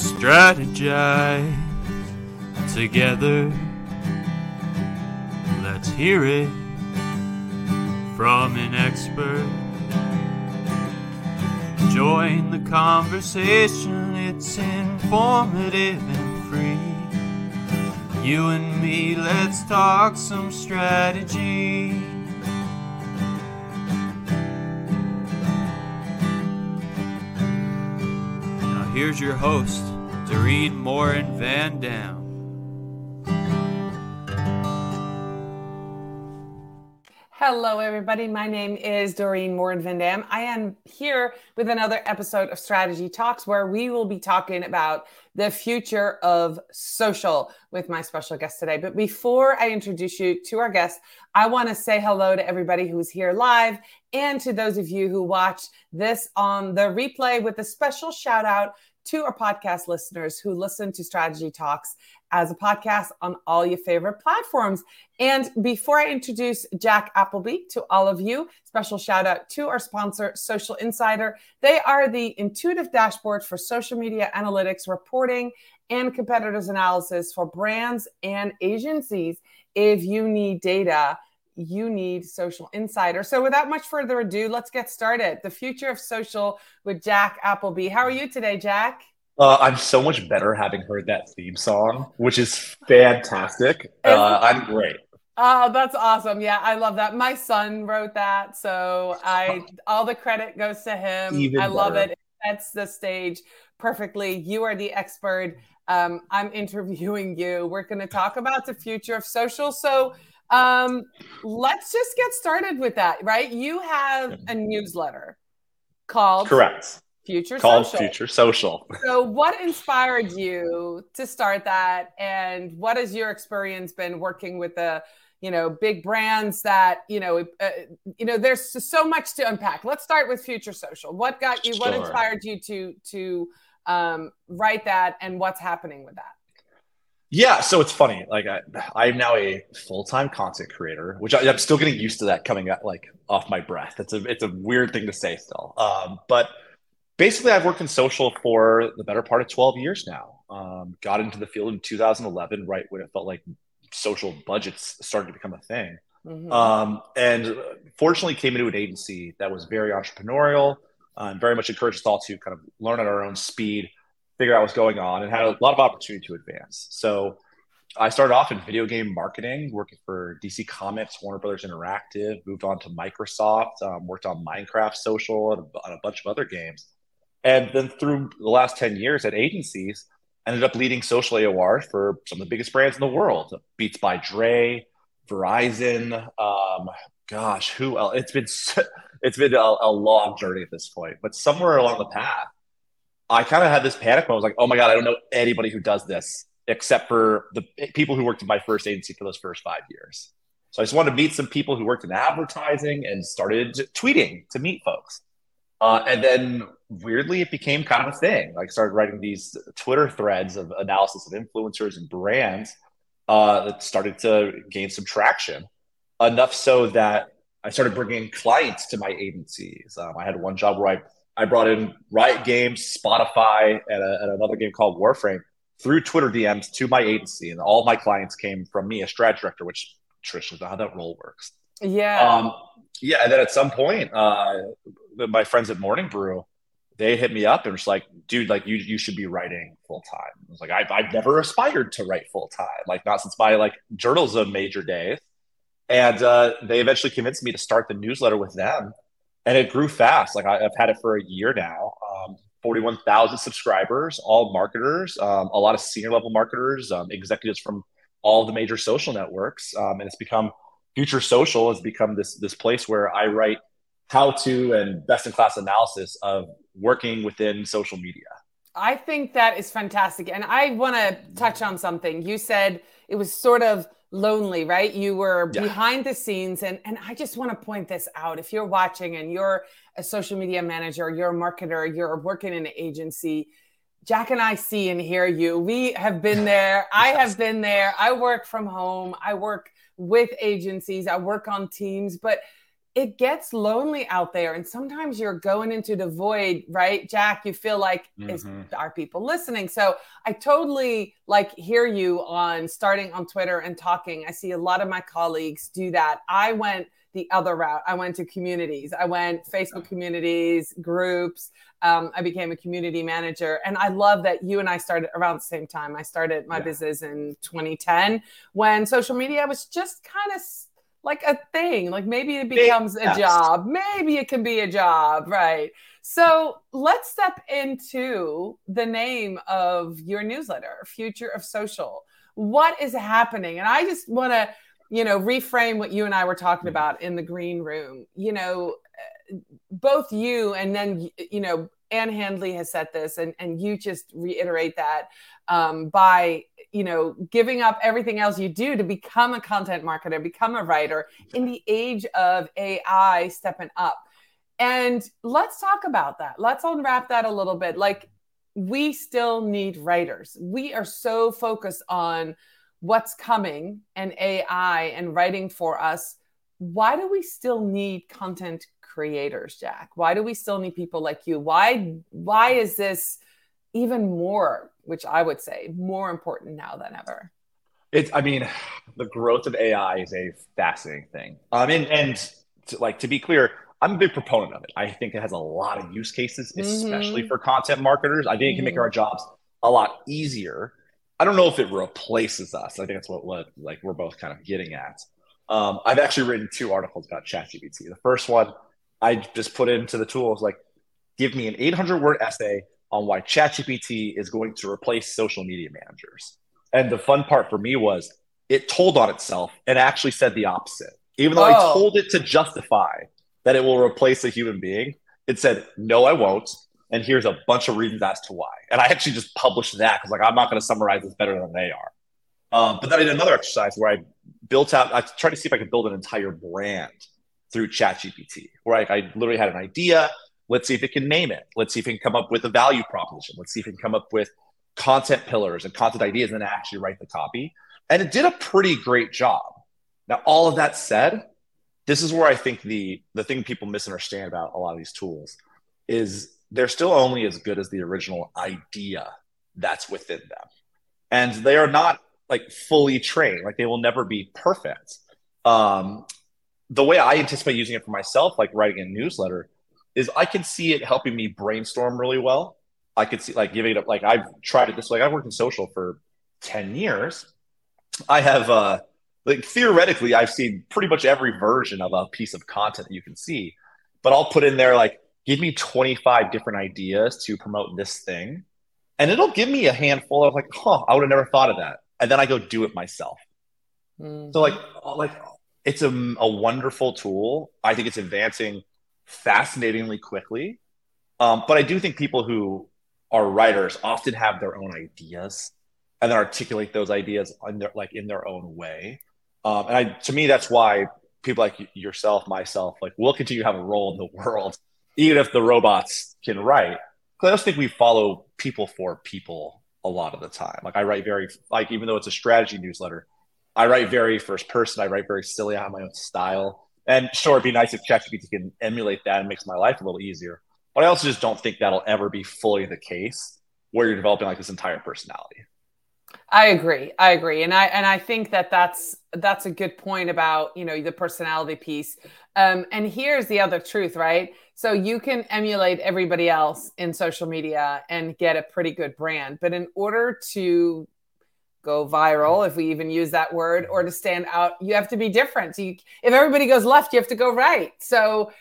strategize together. Let's hear it from an expert. Join the conversation, it's informative and free. You and me, let's talk some strategy. Here's your host, Dorien Morin Van Dam. Hello, everybody. My name is Dorien Morin Van Dam. I am here with another episode of Strategy Talks, where we will be talking about the future of social with my special guest today. But before I introduce you to our guest, I want to say hello to everybody who's here live and to those of you who watch this on the replay with a special shout out to our podcast listeners who listen to Strategy Talks as a podcast on all your favorite platforms. And before I introduce Jack Appleby to all of you, special shout out to our sponsor, Socialinsider. They are the intuitive dashboard for social media analytics, reporting, and competitors analysis for brands and agencies. If you need data, you need Socialinsider. So, without much further ado, let's get started. The future of social with Jack Appleby. How are you today, Jack? Uh, I'm so much better having heard that theme song, which is fantastic. Uh, I'm great. Oh, that's awesome. Yeah, I love that. My son wrote that, so I all the credit goes to him. Even I love it. It sets the stage perfectly. You are the expert. Um, I'm interviewing you. We're going to talk about the future of social. So um, let's just get started with that, right? You have a newsletter called Correct Future called Social. Future Social. so, what inspired you to start that, and what has your experience been working with the, you know, big brands that you know, uh, you know, there's so much to unpack. Let's start with Future Social. What got you? Sure. What inspired you to to um, write that, and what's happening with that? Yeah, so it's funny. Like I, I'm now a full time content creator, which I, am still getting used to that coming out like off my breath. It's a it's a weird thing to say still, um, but basically, I've worked in social for the better part of 12 years now. Um, got into the field in 2011, right when it felt like social budgets started to become a thing. Mm-hmm. Um, and fortunately, came into an agency that was very entrepreneurial uh, and very much encouraged us all to kind of learn at our own speed, figure out what's going on, and had a lot of opportunity to advance. So I started off in video game marketing, working for DC Comics, Warner Brothers Interactive, moved on to Microsoft, um, worked on Minecraft Social and a, a bunch of other games. And then through the last 10 years at agencies, ended up leading social AOR for some of the biggest brands in the world Beats by Dre, Verizon. Um, gosh, who else? It's been, it's been a, a long journey at this point, but somewhere along the path, I kind of had this panic when I was like, oh my God, I don't know anybody who does this except for the people who worked in my first agency for those first five years. So I just wanted to meet some people who worked in advertising and started tweeting to meet folks. Uh, and then weirdly, it became kind of a thing. Like started writing these Twitter threads of analysis of influencers and brands uh, that started to gain some traction. Enough so that I started bringing clients to my agencies. Um, I had one job where I, I brought in Riot Games, Spotify, and, a, and another game called Warframe through Twitter DMs to my agency, and all my clients came from me, a strat director, which traditionally how that role works. Yeah. Um, yeah, and then at some point, uh, my friends at Morning Brew, they hit me up and was like, dude, like you you should be writing full time. I was like, I've, I've never aspired to write full time, like not since my like journalism major days. And uh, they eventually convinced me to start the newsletter with them, and it grew fast. Like I, have had it for a year now. Um, Forty-one thousand subscribers, all marketers, um, a lot of senior level marketers, um, executives from all the major social networks, um, and it's become Future Social has become this this place where I write how to and best in class analysis of working within social media. I think that is fantastic. And I want to touch on something. You said it was sort of lonely, right? You were yeah. behind the scenes. And, and I just want to point this out. If you're watching and you're a social media manager, you're a marketer, you're working in an agency, Jack and I see and hear you. We have been there. I have been there. I work from home. I work with agencies, I work on teams, but it gets lonely out there and sometimes you're going into the void right jack? You feel like mm-hmm. is, are people listening? So i totally like hear you on starting on twitter and talking. I see a lot of my colleagues do that. I went the other route. I went to communities. I went facebook communities groups. Um, i became a community manager and i love that you and i started around the same time. I started my yeah. business in 2010 when social media was just kind of like a thing. Like maybe it becomes a job. Maybe it can be a job, right? So let's step into the name of your newsletter, Future of Social. What is happening? And I just want to, you know, reframe what you and I were talking mm. about in the green room. You know, both you and then, you know, Ann Handley has said this, and, and you just reiterate that um, by you know giving up everything else you do to become a content marketer become a writer in the age of ai stepping up. And let's talk about that. Let's unwrap that a little bit. Like we still need writers. We are so focused on what's coming and ai and writing for us. Why do we still need content creators jack why do we still need people like you why why is this even more, which I would say more important now than ever. It's, I mean, the growth of AI is a fascinating thing. Um, and, and to, like, to be clear, I'm a big proponent of it. I think it has a lot of use cases, especially mm-hmm. for content marketers. I think mm-hmm. it can make mm-hmm. our jobs a lot easier. I don't know if it replaces us. I think that's what, what like we're both kind of getting at. Um, I've actually written two articles about ChatGPT. The first one I just put into the tools like, give me an 800 word essay on why ChatGPT is going to replace social media managers. And the fun part for me was it told on itself and actually said the opposite. Even though oh. I told it to justify that it will replace a human being, it said, no, I won't. And here's a bunch of reasons as to why. And I actually just published that because like I'm not going to summarize this better than they are. Um, but then I did another exercise where I built out, I tried to see if I could build an entire brand through ChatGPT, where I, I literally had an idea Let's see if it can name it. Let's see if it can come up with a value proposition. Let's see if it can come up with content pillars and content ideas and then actually write the copy. And it did a pretty great job. Now, all of that said, this is where I think the the thing people misunderstand about a lot of these tools is they're still only as good as the original idea that's within them. And they are not like fully trained, like they will never be perfect. Um, the way I anticipate using it for myself, like writing a newsletter, is I can see it helping me brainstorm really well. I could see like giving it up. Like I've tried it this way. I've worked in social for 10 years. I have, uh, like theoretically, I've seen pretty much every version of a piece of content that you can see, but I'll put in there like, give me 25 different ideas to promote this thing. And it'll give me a handful of like, huh, I would have never thought of that. And then I go do it myself. Mm-hmm. So like, like it's a, a wonderful tool. I think it's advancing fascinatingly quickly. Um, but I do think people who are writers often have their own ideas and then articulate those ideas in their, like in their own way. Um, and I, to me, that's why people like yourself, myself, like we'll continue to have a role in the world, even if the robots can write. Because I just think we follow people for people a lot of the time. Like I write very, like even though it's a strategy newsletter, I write very first person. I write very silly. I have my own style. And sure, it'd be nice if ChatGPT can emulate that and makes my life a little easier. But I also just don't think that'll ever be fully the case where you're developing like this entire personality. I agree. I agree, and I and I think that that's that's a good point about you know the personality piece. Um, and here's the other truth, right? So you can emulate everybody else in social media and get a pretty good brand, but in order to go viral, if we even use that word, or to stand out, you have to be different. So you, if everybody goes left, you have to go right. So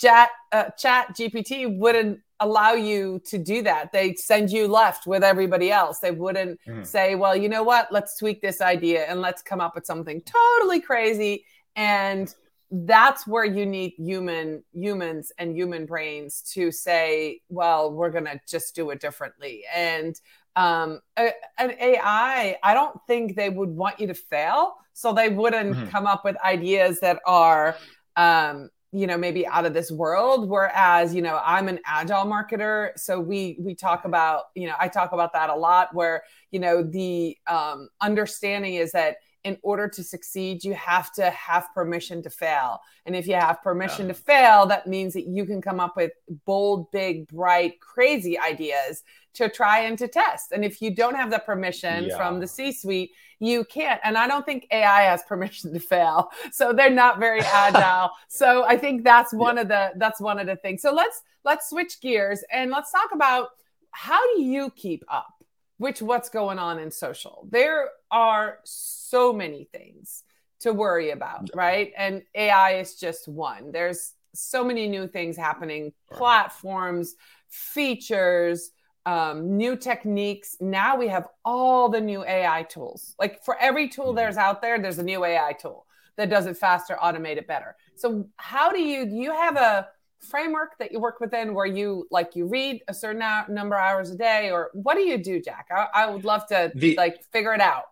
chat, uh, chat GPT wouldn't allow you to do that. They send you left with everybody else. They wouldn't mm. say, well, you know what? Let's tweak this idea and let's come up with something totally crazy. And that's where you need human humans and human brains to say, well, we're going to just do it differently. And um, a, an AI, I don't think they would want you to fail. So they wouldn't mm-hmm. come up with ideas that are, um, you know, maybe out of this world. Whereas, you know, I'm an agile marketer. So we, we talk about, you know, I talk about that a lot where, you know, the um, understanding is that in order to succeed, you have to have permission to fail. And if you have permission yeah. to fail, that means that you can come up with bold, big, bright, crazy ideas to try and to test. And if you don't have the permission yeah. from the C suite, you can't. And I don't think AI has permission to fail. So they're not very agile. so I think that's one yeah. of the that's one of the things. So let's let's switch gears and let's talk about how do you keep up with what's going on in social? There are so many things to worry about, right? And AI is just one. There's so many new things happening, platforms, features, um, new techniques. Now we have all the new AI tools. Like for every tool mm-hmm. there's out there, there's a new AI tool that does it faster, automate it better. So how do you do you have a framework that you work within where you like you read a certain number of hours a day or what do you do jack i, I would love to the, like figure it out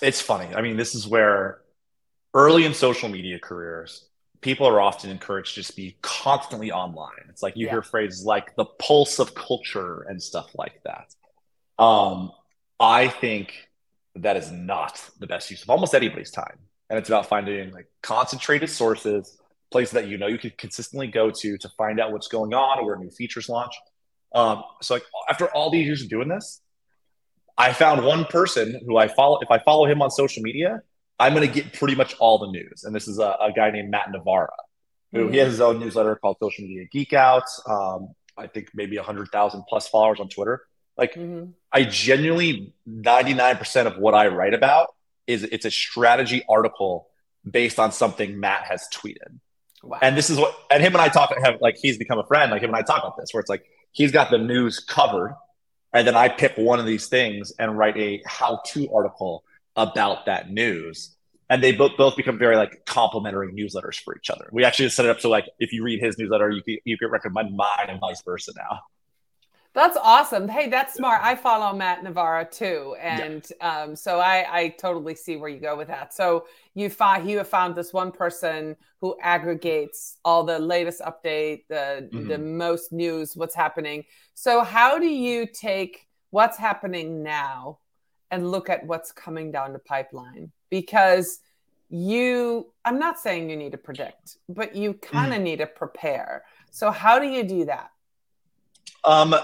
it's funny i mean this is where early in social media careers people are often encouraged to just be constantly online it's like you yeah. hear phrases like the pulse of culture and stuff like that um, i think that is not the best use of almost anybody's time and it's about finding like concentrated sources places that you know you can consistently go to to find out what's going on or where new features launch. Um, so like after all these years of doing this, I found one person who I follow. If I follow him on social media, I'm going to get pretty much all the news. And this is a, a guy named Matt Navarra, who mm-hmm. he has his own newsletter called Social Media Geek Out. Um, I think maybe hundred thousand plus followers on Twitter. Like mm-hmm. I genuinely 99% of what I write about is it's a strategy article based on something Matt has tweeted. Wow. And this is what, and him and I talk, have like, he's become a friend. Like him and I talk about this, where it's like, he's got the news covered. And then I pick one of these things and write a how to article about that news. And they both, both become very like complementary newsletters for each other. We actually set it up so like if you read his newsletter, you can, you can recommend mine and vice versa now. That's awesome. Hey, that's smart. I follow Matt Navarra too, and yeah. um, so I, I totally see where you go with that. So you find you have found this one person who aggregates all the latest update, the mm-hmm. the most news, what's happening. So how do you take what's happening now and look at what's coming down the pipeline? Because you, I'm not saying you need to predict, but you kind of mm. need to prepare. So how do you do that? Um,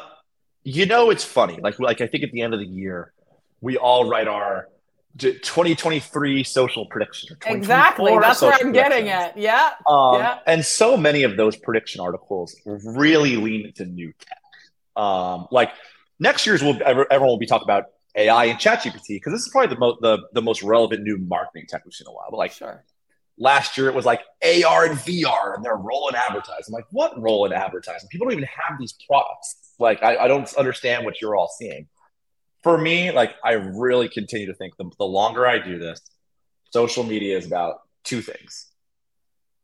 you know, it's funny. Like, like I think at the end of the year, we all write our 2023 social predictions. Exactly. That's where I'm getting at. Yeah. Um, yeah. And so many of those prediction articles really lean into new tech. Um, like next year's will everyone will be talking about AI and ChatGPT because this is probably the most the, the most relevant new marketing tech we've seen in a while. But like sure. last year it was like AR and VR and they're rolling advertising. I'm like, what role rolling advertising? People don't even have these products. Like, I, I don't understand what you're all seeing. For me, like, I really continue to think the, the longer I do this, social media is about two things.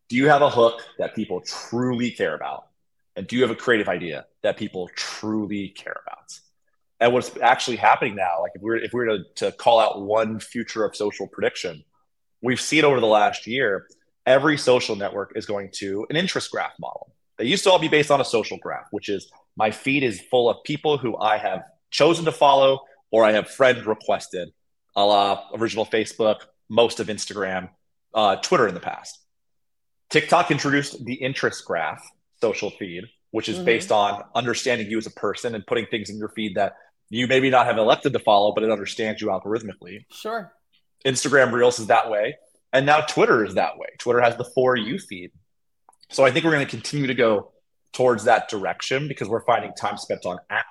Do you have a hook that people truly care about? And do you have a creative idea that people truly care about? And what's actually happening now, like if we are if we were to, to call out one future of social prediction, we've seen over the last year, every social network is going to an interest graph model. They used to all be based on a social graph, which is my feed is full of people who I have chosen to follow or I have friend requested, a la original Facebook, most of Instagram, uh, Twitter in the past. TikTok introduced the interest graph social feed, which is mm-hmm. based on understanding you as a person and putting things in your feed that you maybe not have elected to follow, but it understands you algorithmically. Sure. Instagram Reels is that way. And now Twitter is that way. Twitter has the for you feed. So I think we're going to continue to go towards that direction because we're finding time spent on app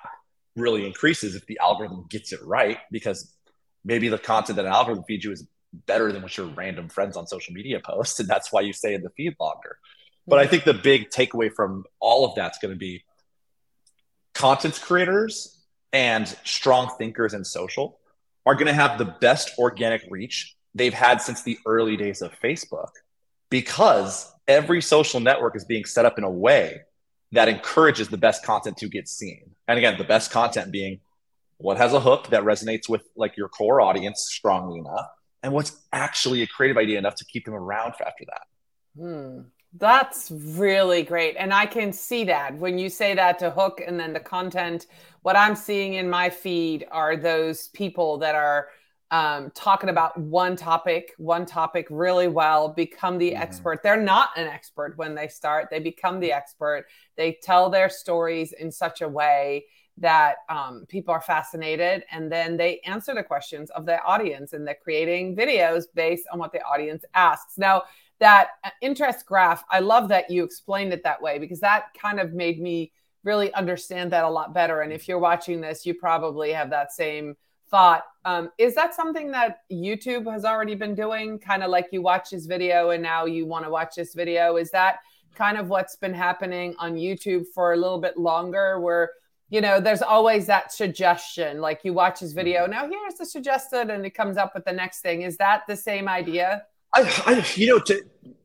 really increases if the algorithm gets it right because maybe the content that an algorithm feeds you is better than what your random friends on social media post and that's why you stay in the feed longer but i mm-hmm. think the big takeaway from all of that's going to be content creators and strong thinkers in social are going to have the best organic reach they've had since the early days of facebook because every social network is being set up in a way that encourages the best content to get seen. And again, the best content being what has a hook that resonates with like your core audience strongly enough and what's actually a creative idea enough to keep them around after that. Hmm. That's really great. And I can see that when you say that to hook and then the content, what I'm seeing in my feed are those people that are um, talking about one topic, one topic really well, become the mm-hmm. expert. They're not an expert when they start, they become the expert. They tell their stories in such a way that um, people are fascinated and then they answer the questions of the audience and they're creating videos based on what the audience asks. Now, that uh, interest graph, I love that you explained it that way because that kind of made me really understand that a lot better. And if you're watching this, you probably have that same thought. Um, is that something that YouTube has already been doing? Kind of like you watch this video and now you want to watch this video. Is that kind of what's been happening on YouTube for a little bit longer where you know, there's always that suggestion. Like you watch his video, mm-hmm. now here's the suggested, and it comes up with the next thing. Is that the same idea? I, I you know, to,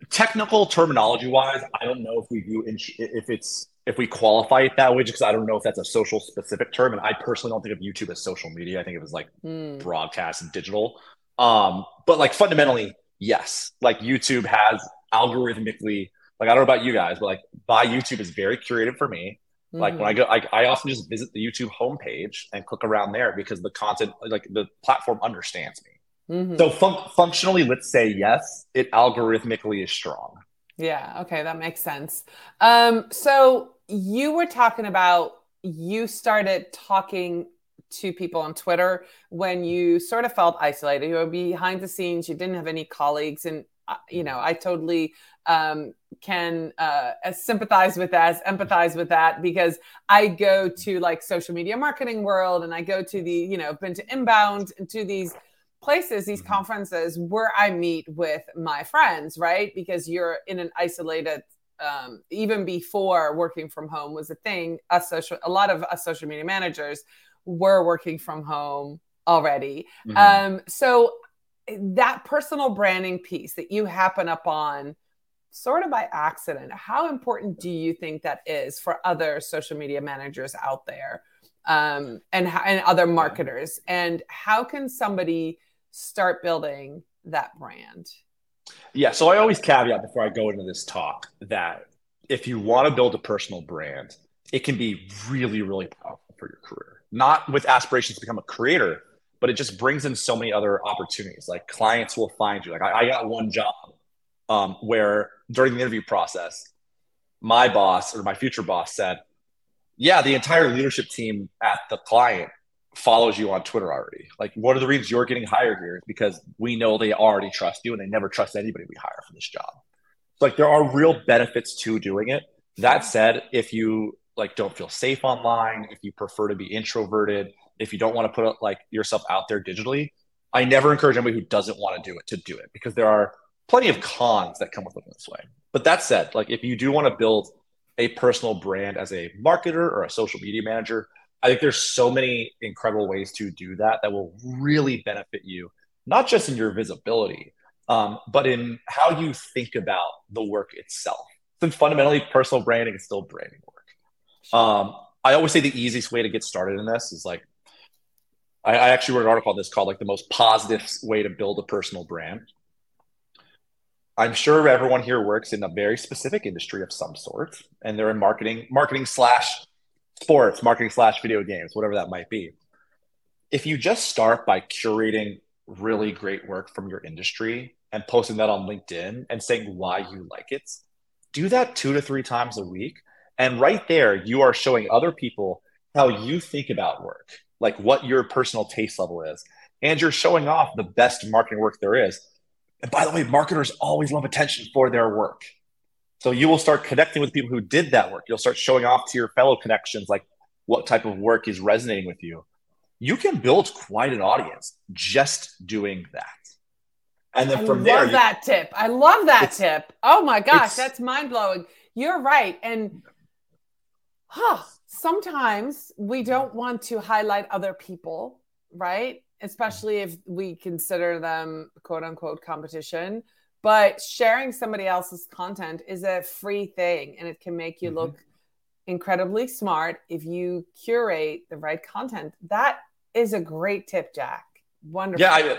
technical terminology wise, I don't know if we do if it's if we qualify it that way, because I don't know if that's a social specific term. And I personally don't think of YouTube as social media. I think it was like mm. broadcast and digital. Um, but like fundamentally, yes, like YouTube has algorithmically, like I don't know about you guys, but like by YouTube is very curated for me. Like when I go, I, I often just visit the YouTube homepage and click around there because the content, like the platform understands me. Mm-hmm. So fun- functionally, let's say yes, it algorithmically is strong. Yeah. Okay, that makes sense. Um, so you were talking about you started talking to people on Twitter when you sort of felt isolated. You were behind the scenes. You didn't have any colleagues, and uh, you know, I totally um, can uh, sympathize with that, empathize with that, because I go to like social media marketing world, and I go to the, you know, been to inbound and to these places, these mm-hmm. conferences where I meet with my friends, right? Because you're in an isolated. Um, even before working from home was a thing, a social, a lot of us social media managers were working from home already. Mm-hmm. Um, so that personal branding piece that you happen upon sort of by accident how important do you think that is for other social media managers out there um, and, and other marketers and how can somebody start building that brand. Yeah so i always caveat before i go into this talk that if you want to build a personal brand it can be really really powerful for your career. Not with aspirations to become a creator but it just brings in so many other opportunities. Like clients will find you. Like i, I got one job um, where during the interview process, my boss or my future boss said, Yeah, the entire leadership team at the client follows you on Twitter already. Like, one of the reasons you're getting hired here is because we know they already trust you and they never trust anybody we hire for this job. So, like, there are real benefits to doing it. That said, if you like don't feel safe online, if you prefer to be introverted, if you don't want to put like yourself out there digitally, I never encourage anybody who doesn't want to do it to do it because there are plenty of cons that come with living this way. But that said, like if you do want to build a personal brand as a marketer or a social media manager, I think there's so many incredible ways to do that that will really benefit you, not just in your visibility, um, but in how you think about the work itself. Since fundamentally, personal branding is still branding work. Um, I always say the easiest way to get started in this is like, I, I actually wrote an article on this called like the most positive way to build a personal brand. I'm sure everyone here works in a very specific industry of some sort, and they're in marketing, marketing slash sports, marketing slash video games, whatever that might be. If you just start by curating really great work from your industry and posting that on LinkedIn and saying why you like it, do that two to three times a week. And right there, you are showing other people how you think about work, like what your personal taste level is. And you're showing off the best marketing work there is and by the way, marketers always love attention for their work. So you will start connecting with people who did that work. You'll start showing off to your fellow connections like what type of work is resonating with you. You can build quite an audience just doing that. And then I from there, I love that tip. I love that tip. Oh my gosh, that's mind blowing. You're right. And huh, sometimes we don't want to highlight other people, right? especially if we consider them quote unquote competition. But sharing somebody else's content is a free thing and it can make you mm-hmm. look incredibly smart if you curate the right content. That is a great tip, Jack. Wonderful. Yeah, I,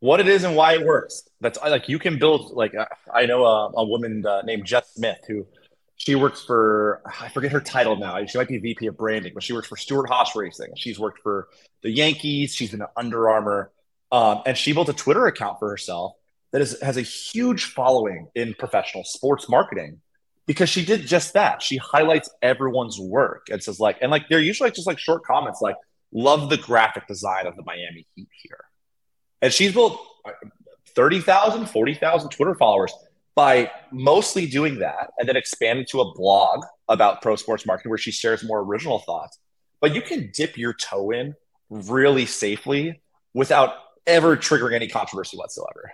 what it is and why it works. That's like you can build. Like I know a, a woman uh, named Jess Smith who she works for I forget her title now. She might be VP of branding, but she works for Stewart Haas Racing. She's worked for the Yankees. She's been at Under Armour. Um, and she built a Twitter account for herself that is, has a huge following in professional sports marketing because she did just that. She highlights everyone's work and says like, and like they're usually just like short comments like, love the graphic design of the Miami Heat here. And she's built uh, 30,000, 40,000 Twitter followers by mostly doing that and then expanding to a blog about pro sports marketing where she shares more original thoughts. But you can dip your toe in really safely without ever triggering any controversy whatsoever.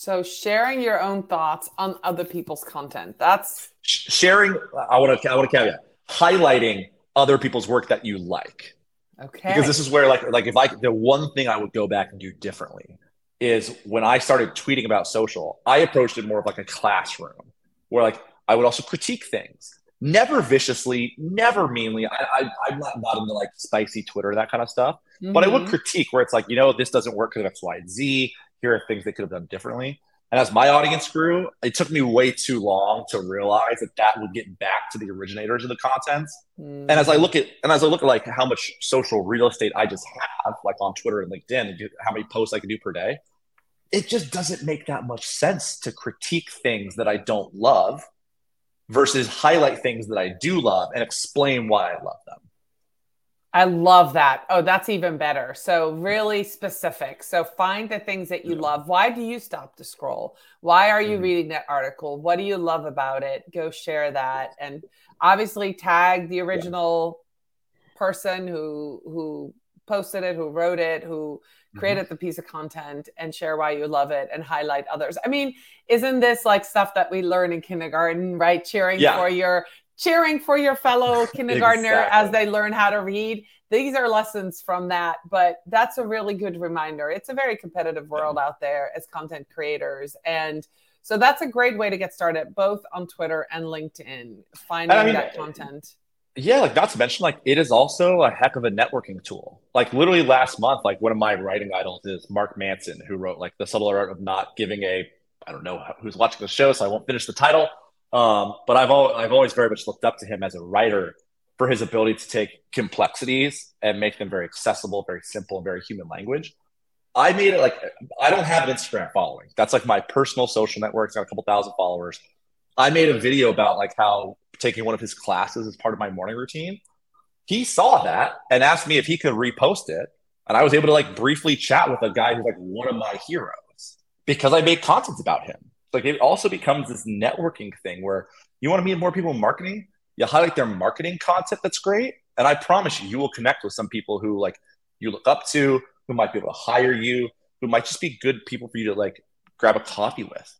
So sharing your own thoughts on other people's content. That's sharing I want to I want to caveat highlighting other people's work that you like. Okay. Because this is where like like if I the one thing I would go back and do differently is when I started tweeting about social, I approached it more of like a classroom where like I would also critique things. Never viciously, never meanly. I, am not, not into like spicy Twitter, that kind of stuff. Mm-hmm. But I would mm-hmm. critique where it's like, you know, this doesn't work because of X, Y, and Z. Here are things they could have done differently. And as my audience grew, it took me way too long to realize that that would get back to the originators of the content. Mm. And as I look at and as I look at like how much social real estate I just have, like on Twitter and LinkedIn, and how many posts I can do per day, it just doesn't make that much sense to critique things that I don't love versus highlight things that I do love and explain why I love them. I love that. Oh, that's even better. So, really specific. So, find the things that you yeah. love. Why do you stop to scroll? Why are you mm-hmm. reading that article? What do you love about it? Go share that. And obviously, tag the original yeah. person who, who posted it, who wrote it, who mm-hmm. created mm-hmm. the piece of content and share why you love it and highlight others. I mean, isn't this like stuff that we learn in kindergarten, right? Cheering yeah. for your cheering for your fellow kindergartner exactly. as they learn how to read. These are lessons from that, but that's a really good reminder. It's a very competitive world yeah. out there as content creators. And so that's a great way to get started, both on Twitter and LinkedIn, finding I mean, that eh, content. Yeah, like not to mention, like it is also a heck of a networking tool. Like literally last month, like one of my writing idols is Mark Manson, who wrote like the subtle art of not giving a I don't know who's watching the show, so I won't finish the title um, but I've al- I've always very much looked up to him as a writer for his ability to take complexities and make them very accessible, very simple, and very human language. I made it like I don't have an Instagram following. That's like my personal social network. It's got a couple thousand followers. I made a video about like how taking one of his classes as part of my morning routine. He saw that and asked me if he could repost it. And I was able to like briefly chat with a guy who's like one of my heroes because I made content about him like it also becomes this networking thing where you want to meet more people in marketing you highlight their marketing content that's great and i promise you you will connect with some people who like you look up to who might be able to hire you who might just be good people for you to like grab a coffee with.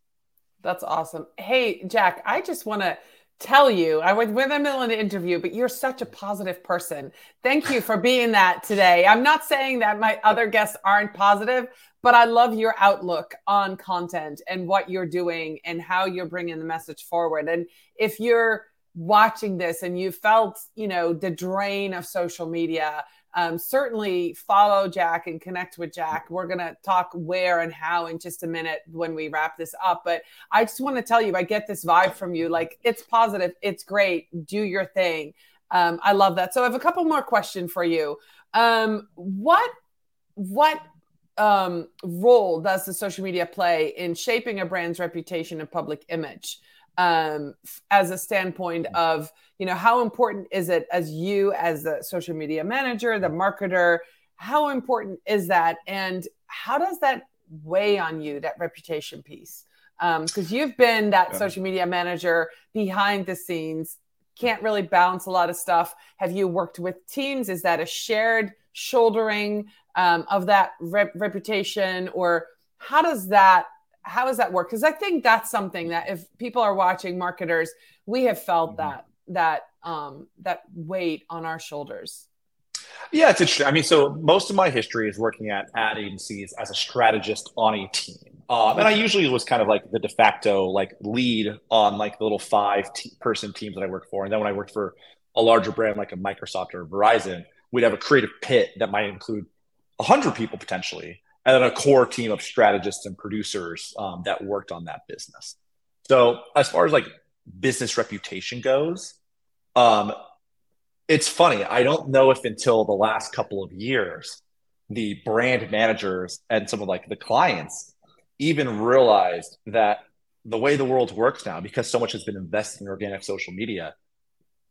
That's awesome. Hey jack i just want to tell you i was with him in the interview but you're such a positive person thank you for being that today i'm not saying that my other guests aren't positive but I love your outlook on content and what you're doing and how you're bringing the message forward. And if you're watching this and you felt, you know, the drain of social media, um, certainly follow Jack and connect with Jack. We're going to talk where and how in just a minute when we wrap this up. But I just want to tell you, I get this vibe from you like it's positive, it's great, do your thing. Um, I love that. So I have a couple more questions for you. Um, what what um, role does the social media play in shaping a brand's reputation and public image um, as a standpoint of you know how important is it as you as the social media manager the marketer how important is that? And how does that weigh on you that reputation piece? Because um, you've been that yeah. social media manager behind the scenes can't really balance a lot of stuff. Have you worked with teams? Is that a shared shouldering um, of that rep- reputation? Or how does that how does that work? Because i think that's something that if people are watching marketers we have felt mm-hmm. that that um, that weight on our shoulders. Yeah it's interesting. I mean so most of my history is working at ad agencies as a strategist on a team. Um, and i usually was kind of like the de facto like lead on like the little five person teams that i worked for. And then when i worked for a larger brand like a microsoft or verizon we'd have a creative pit that might include 100 people potentially, and then a core team of strategists and producers um, that worked on that business. So as far as like business reputation goes, um, it's funny. I don't know if until the last couple of years the brand managers and some of like the clients even realized that the way the world works now, because so much has been invested in organic social media,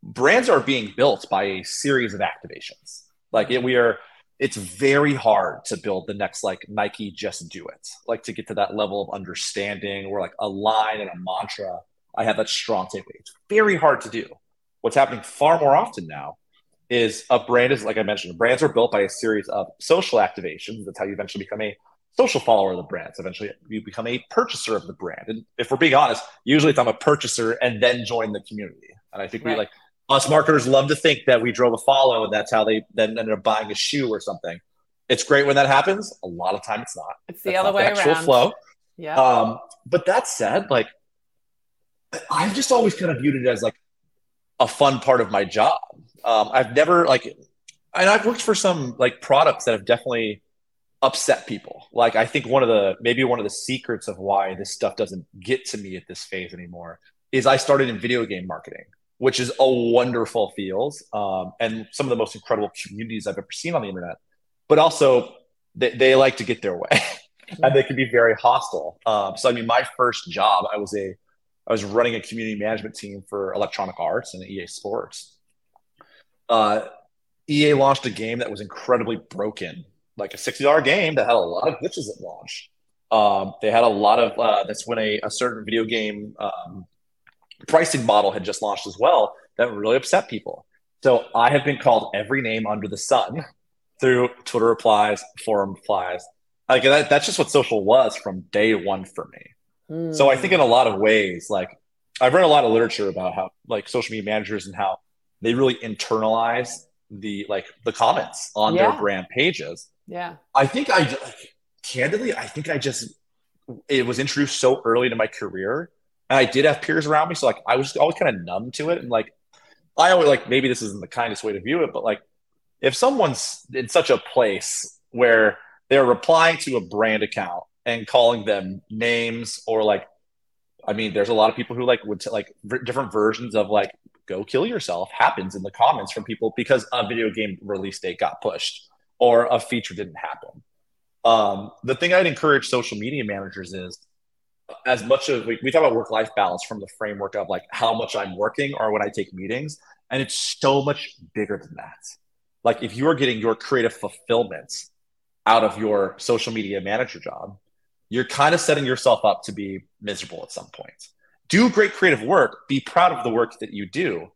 brands are being built by a series of activations. Like it, we are, it's very hard to build the next like Nike just do it, like to get to that level of understanding or like a line and a mantra. I have that strong takeaway. It's very hard to do. What's happening far more often now is a brand is like I mentioned, brands are built by a series of social activations. That's how you eventually become a social follower of the brands. Eventually, you become a purchaser of the brand. And if we're being honest, usually it's I'm a purchaser and then join the community. And I think right. we like us marketers love to think that we drove a follow and that's how they then ended up buying a shoe or something. It's great when that happens. A lot of time it's not. It's the that's other way the actual around. Flow. Yeah. Um, but that said, like I've just always kind of viewed it as like a fun part of my job. Um, I've never like, and I've worked for some like products that have definitely upset people. Like I think one of the maybe one of the secrets of why this stuff doesn't get to me at this phase anymore is I started in video game marketing, which is a wonderful field um, and some of the most incredible communities I've ever seen on the internet. But also, they, they like to get their way, and they can be very hostile. Um, so I mean, my first job, I was a I was running a community management team for Electronic Arts and EA Sports. Uh, EA launched a game that was incredibly broken, like a $60 game that had a lot of glitches at launch. Um, they had a lot of, uh, that's when a, a certain video game um, pricing model had just launched as well that really upset people. So I have been called every name under the sun through Twitter replies, forum replies. Like that, that's just what social was from day one for me. So I think hmm. in a lot of ways, like I've read a lot of literature about how like social media managers and how they really internalize the like the comments on yeah. their brand pages. Yeah. I think I like, candidly, I think I just it was introduced so early to my career. And I did have peers around me. So like I was always kind of numb to it. And like I always like maybe this isn't the kindest way to view it, but like if someone's in such a place where they're replying to a brand account and calling them names or like I mean, there's a lot of people who like would t- like v- different versions of like "go kill yourself" happens in the comments from people because a video game release date got pushed or a feature didn't happen. Um, the thing I'd encourage social media managers is as much as we, we talk about work life balance from the framework of like how much I'm working or when I take meetings, and it's so much bigger than that. Like if you are getting your creative fulfillment out of your social media manager job, you're kind of setting yourself up to be miserable at some point. Do great creative work, be proud of the work that you do.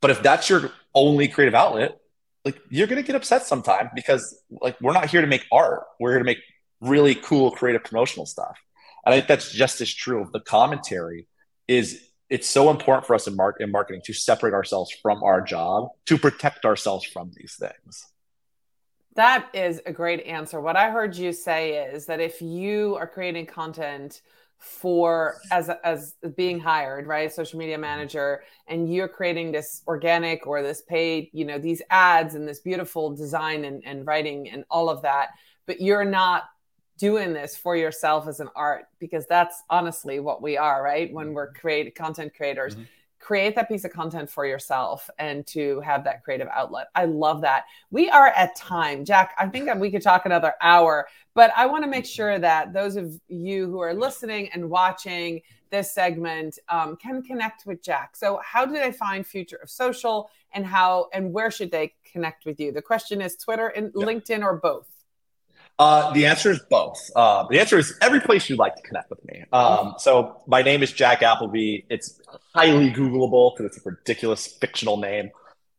But if that's your only creative outlet, like you're going to get upset sometime because like we're not here to make art. We're here to make really cool creative promotional stuff. I think that's just as true of the commentary is it's so important for us in, mar- in marketing to separate ourselves from our job to protect ourselves from these things. That is a great answer. What I heard you say is that if you are creating content for as as being hired, right, social media manager, and you're creating this organic or this paid, you know, these ads and this beautiful design and, and writing and all of that, but you're not doing this for yourself as an art because that's honestly what we are, right? When we're create content creators. Mm-hmm create that piece of content for yourself and to have that creative outlet. I love that. We are at time. Jack, I think we could talk another hour, but I want to make sure that those of you who are listening and watching this segment um, can connect with Jack. So, how do they find Future of Social and how and where should they connect with you? The question is Twitter and LinkedIn or both? Uh, the answer is both. Uh, the answer is every place you'd like to connect with me. Um, so my name is Jack Appleby. It's highly Googleable because it's a ridiculous fictional name.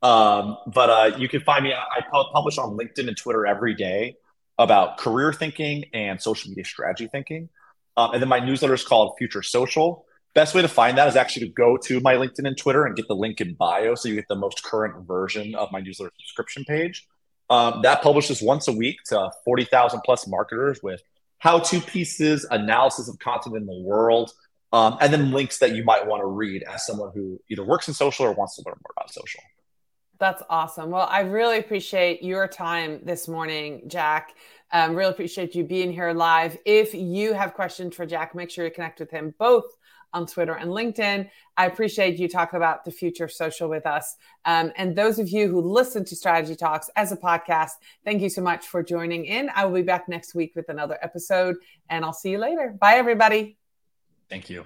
Um, but uh, you can find me. I publish on LinkedIn and Twitter every day about career thinking and social media strategy thinking. Um, and then my newsletter is called Future Social. Best way to find that is actually to go to my LinkedIn and Twitter and get the link in bio so you get the most current version of my newsletter subscription page. Um, that publishes once a week to 40,000 plus marketers with how to pieces, analysis of content in the world, um, and then links that you might want to read as someone who either works in social or wants to learn more about social. That's awesome. Well, I really appreciate your time this morning, Jack. Um, really appreciate you being here live. If you have questions for Jack, make sure you connect with him both on Twitter and LinkedIn. I appreciate you talking about the future of social with us. Um, and those of you who listen to Strategy Talks as a podcast, thank you so much for joining in. I will be back next week with another episode, and I'll see you later. Bye, everybody. Thank you.